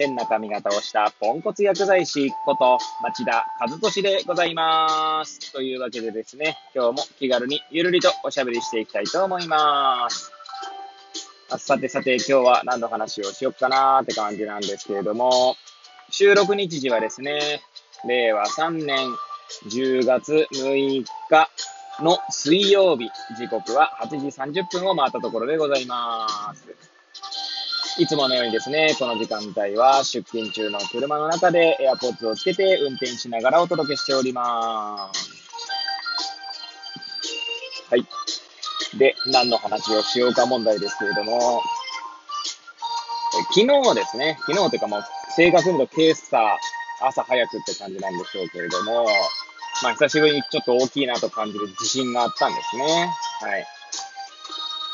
変な髪型をしたポンコツ薬剤師こと町田和俊でございます。というわけでですね、今日も気軽にゆるりとおしゃべりしていきたいと思います。さてさて今日は何の話をしよっかなーって感じなんですけれども、収録日時はですね、令和3年10月6日の水曜日、時刻は8時30分を回ったところでございます。いつものようにですね、この時間帯は出勤中の車の中で AirPods をつけて運転しながらお届けしております。はい。で、何の話をしようか問題ですけれども、昨日ですね、昨日というかもう正確に言うと今朝朝早くって感じなんでしょうけれども、まあ久しぶりにちょっと大きいなと感じる地震があったんですね。はい。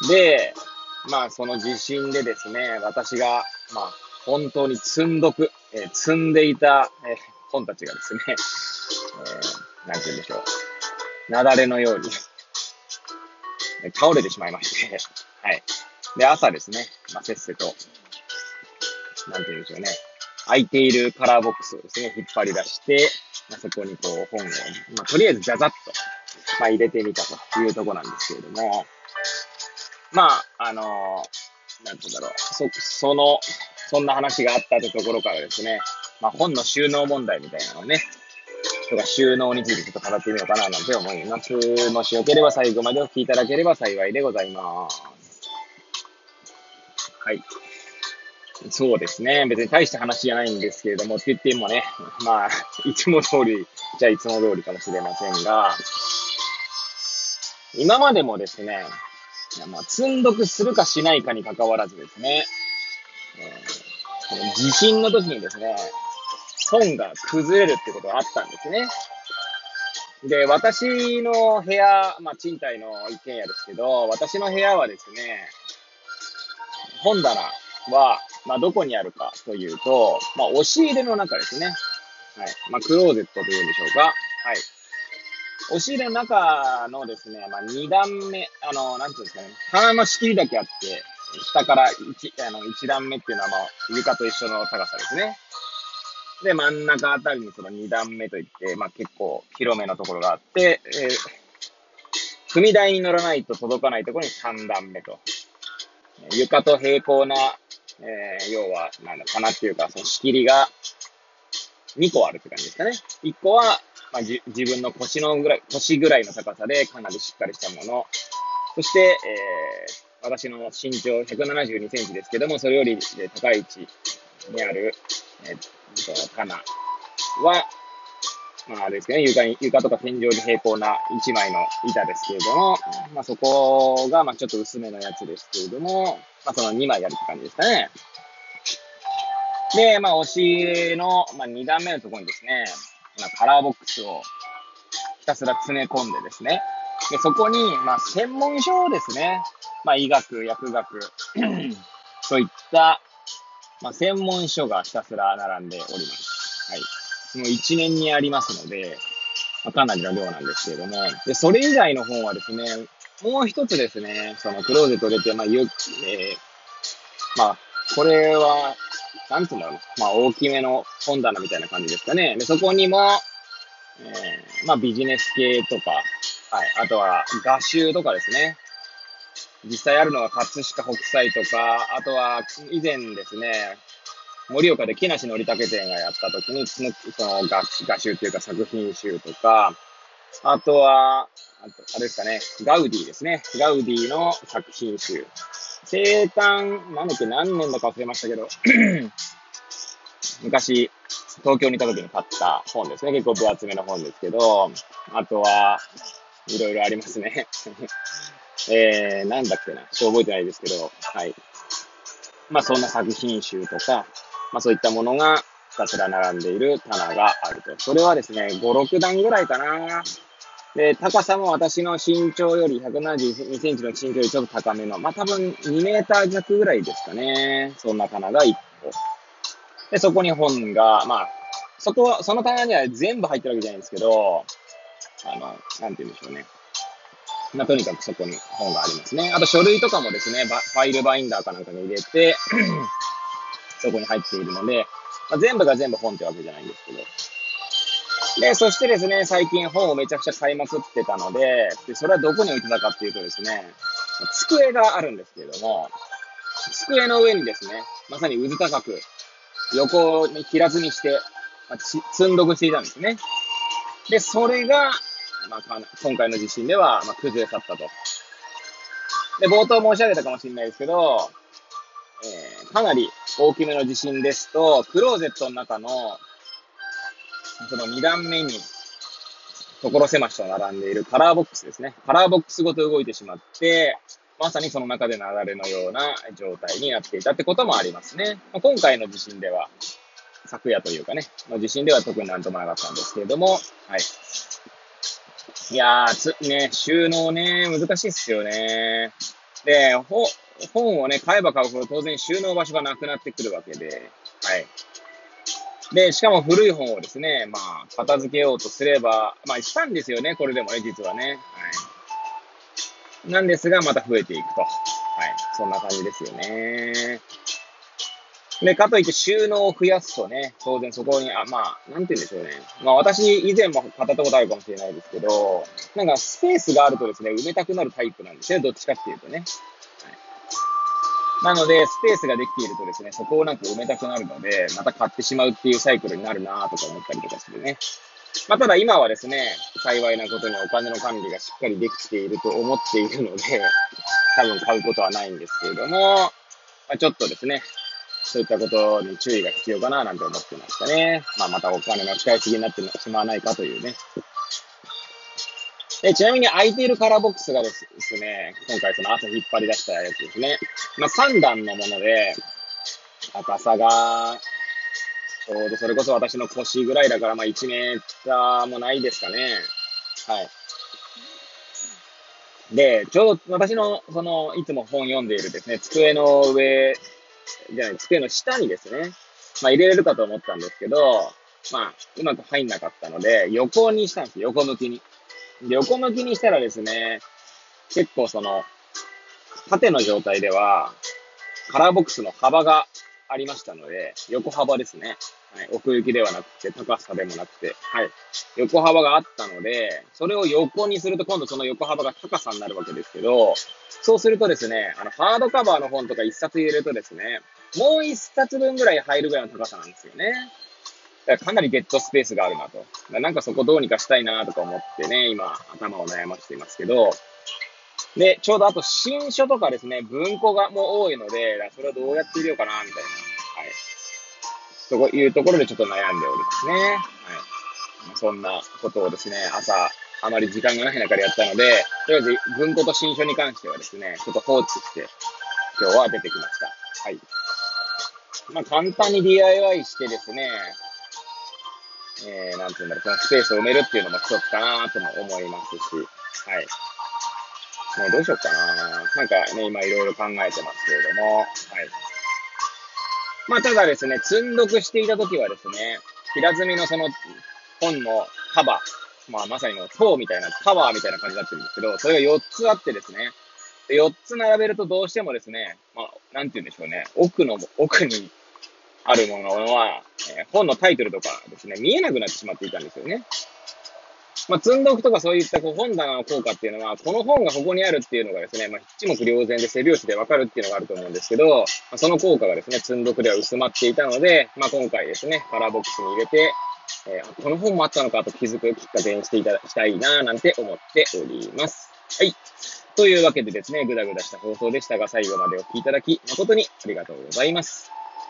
で、まあ、その地震でですね、私が、まあ、本当に積んどく、えー、積んでいた、えー、本たちがですね、えー、なんて言うんでしょう。雪崩のように倒れてしまいましてはい。で、朝ですね、まあ、せっせと、なんて言うんでしょうね、空いているカラーボックスをですね、引っ張り出して、まあ、そこにこう、本を、まあ、とりあえずザザッと、まあ、入れてみたというところなんですけれども、まあ、あのー、なんて言うんだろう、そ、その、そんな話があったところからですね、まあ、本の収納問題みたいなのをね、とか収納についてちょっと語ってみようかななんて思います。もしよければ最後までお聞きいただければ幸いでございます。はい。そうですね。別に大した話じゃないんですけれども、って言ってもね、まあ、いつも通り、じゃあいつも通りかもしれませんが、今までもですね、いやまあ、積んどくするかしないかに関わらずですね、えー、地震の時にですね、本が崩れるってことがあったんですね。で、私の部屋、まあ、賃貸の一軒家ですけど、私の部屋はですね、本棚は、まあ、どこにあるかというと、まあ、押し入れの中ですね。はい。まあ、クローゼットというんでしょうか。はい。押し入れの中のですね、まあ、2段目、あの、なんていうんですかね、棚の仕切りだけあって、下から1、あの、1段目っていうのは、まあ、床と一緒の高さですね。で、真ん中あたりにその2段目といって、まあ、結構広めのところがあって、えー、踏み台に乗らないと届かないところに3段目と。床と平行な、えー、要は、なんだかなっていうか、その仕切りが2個あるって感じですかね。1個は、まあ、自分の腰のぐらい、腰ぐらいの高さでかなりしっかりしたもの。そして、えー、私の身長172センチですけども、それより高い位置にある、えー、棚は、まあ、あれですけどね、床に、床とか天井に平行な一枚の板ですけれども、まあ、そこが、まあ、ちょっと薄めのやつですけれども、まあ、その2枚あるって感じですかね。で、まあ、押しの、まあ、2段目のところにですね、まあ、カラーボックスをひたすら詰め込んでですね、で、そこに、まあ、専門書ですね。まあ、医学、薬学、そういった、まあ、専門書がひたすら並んでおります。はい。その一年にありますので、まあ、かなりの量なんですけれども、で、それ以外の本はですね、もう一つですね、そのクローゼット出て、まあ、ゆ、えー、まあ、これは、なんつうんだろうな。まあ、大きめの本棚みたいな感じですかね。で、そこにも、えー、まあ、ビジネス系とか、はい。あとは、画集とかですね。実際あるのは葛飾北斎とか、あとは、以前ですね、盛岡で木梨憲武展がやった時に、その画画集っていうか作品集とか、あとは、あと、あれですかね、ガウディですね。ガウディの作品集。生誕、なんだっけ、何年だか忘れましたけど、昔、東京にいた時に買った本ですね。結構分厚めの本ですけど、あとは、いろいろありますね。えー、なんだっけな。ちょっと覚えてないですけど、はい。まあ、そんな作品集とか、まあ、そういったものがひ、たすら並んでいる棚があると。それはですね、5、6段ぐらいかな。で、高さも私の身長より、172センチの身長よりちょっと高めの、まあ、多分2メーター弱ぐらいですかね。そんな棚が1個。で、そこに本が、まあ、そこ、その棚には全部入ってるわけじゃないんですけど、あの、なんて言うんでしょうね。まあ、とにかくそこに本がありますね。あと書類とかもですね、ファイルバインダーかなんかに入れて そこに入っているので、まあ、全部が全部本ってわけじゃないんですけど。で、そしてですね、最近本をめちゃくちゃ買いまくってたので、でそれはどこに置いてたかっていうとですね、机があるんですけれども、机の上にですね、まさに渦高く、横に平積みして、まあ、積んどくしていたんですね。で、それが、まあ、今回の地震では、まあ、崩れ去ったと。で、冒頭申し上げたかもしれないですけど、えー、かなり大きめの地震ですと、クローゼットの中の、その2段目に、所狭しと並んでいるカラーボックスですね。カラーボックスごと動いてしまって、まさにその中で流れのような状態になっていたってこともありますね。ま今回の地震では、昨夜というかね、の地震では特になんともなかったんですけれども、はい。いやー、つ、ね、収納ね、難しいっすよね。で、ほ、本をね、買えば買うほど当然収納場所がなくなってくるわけで、はい。で、しかも古い本をですね、まあ、片付けようとすれば、まあ、したんですよね、これでもね、実はね。はい。なんですが、また増えていくと。はい。そんな感じですよね。で、かといって収納を増やすとね、当然そこに、あ、まあ、なんて言うんでしょうね。まあ私以前も語ったことあるかもしれないですけど、なんかスペースがあるとですね、埋めたくなるタイプなんですね、どっちかっていうとね。なので、スペースができているとですね、そこをなんか埋めたくなるので、また買ってしまうっていうサイクルになるなとか思ったりとかするね。まあ、ただ今はですね、幸いなことにお金の管理がしっかりできていると思っているので、多分買うことはないんですけれども、まあ、ちょっとですね、そういったことに注意が必要かななんて思ってましたね。まあ、またお金の使いすぎになってしまわないかというね。でちなみに空いているカラーボックスがですね、今回その朝引っ張り出したやつですね。まあ、3段のもので、高さが、ちょうどそれこそ私の腰ぐらいだから、まあ1メーターもないですかね。はい。で、ちょうど私の、その、いつも本読んでいるですね、机の上じゃない、机の下にですね、まあ入れれるかと思ったんですけど、まあ、うまく入んなかったので、横にしたんです、横向きに。横向きにしたらですね、結構その、縦の状態では、カラーボックスの幅がありましたので、横幅ですね。はい、奥行きではなくて、高さでもなくて、はい。横幅があったので、それを横にすると今度その横幅が高さになるわけですけど、そうするとですね、あの、ハードカバーの本とか一冊入れるとですね、もう一冊分ぐらい入るぐらいの高さなんですよね。かなりデッドスペースがあるなと。なんかそこどうにかしたいなとか思ってね、今頭を悩ませていますけど、で、ちょうどあと新書とかですね、文庫がもう多いので、それをどうやって入れようかな、みたいな。はい。というところでちょっと悩んでおりますね。はい。そんなことをですね、朝、あまり時間がない中でやったので、とりあえず文庫と新書に関してはですね、ちょっと放置して、今日は出てきました。はい。まあ、簡単に DIY してですね、えー、なんていうんだろう、そのスペースを埋めるっていうのも一つかなとも思いますし、はい。もうどうしようかな。なんかね、今いろいろ考えてますけれども、はい。まあ、ただですね、積んどくしていたときはですね、平積みのその本の束、まあ、まさにの塔みたいな、タワーみたいな感じになってるんですけど、それが4つあってですね、4つ並べるとどうしてもですね、まあ、なんて言うんでしょうね、奥の、奥にあるものは、えー、本のタイトルとかですね、見えなくなってしまっていたんですよね。まあ、積んどくとかそういったこう本棚の効果っていうのは、この本がここにあるっていうのがですね、まあ、一目瞭然で背拍子でわかるっていうのがあると思うんですけど、まあ、その効果がですね、積んどくでは薄まっていたので、まあ、今回ですね、カラーボックスに入れて、えー、この本もあったのかと気づくきっかけにしていただきたいな、なんて思っております。はい。というわけでですね、ぐだぐだした放送でしたが、最後までお聴きいただき、誠にありがとうございます。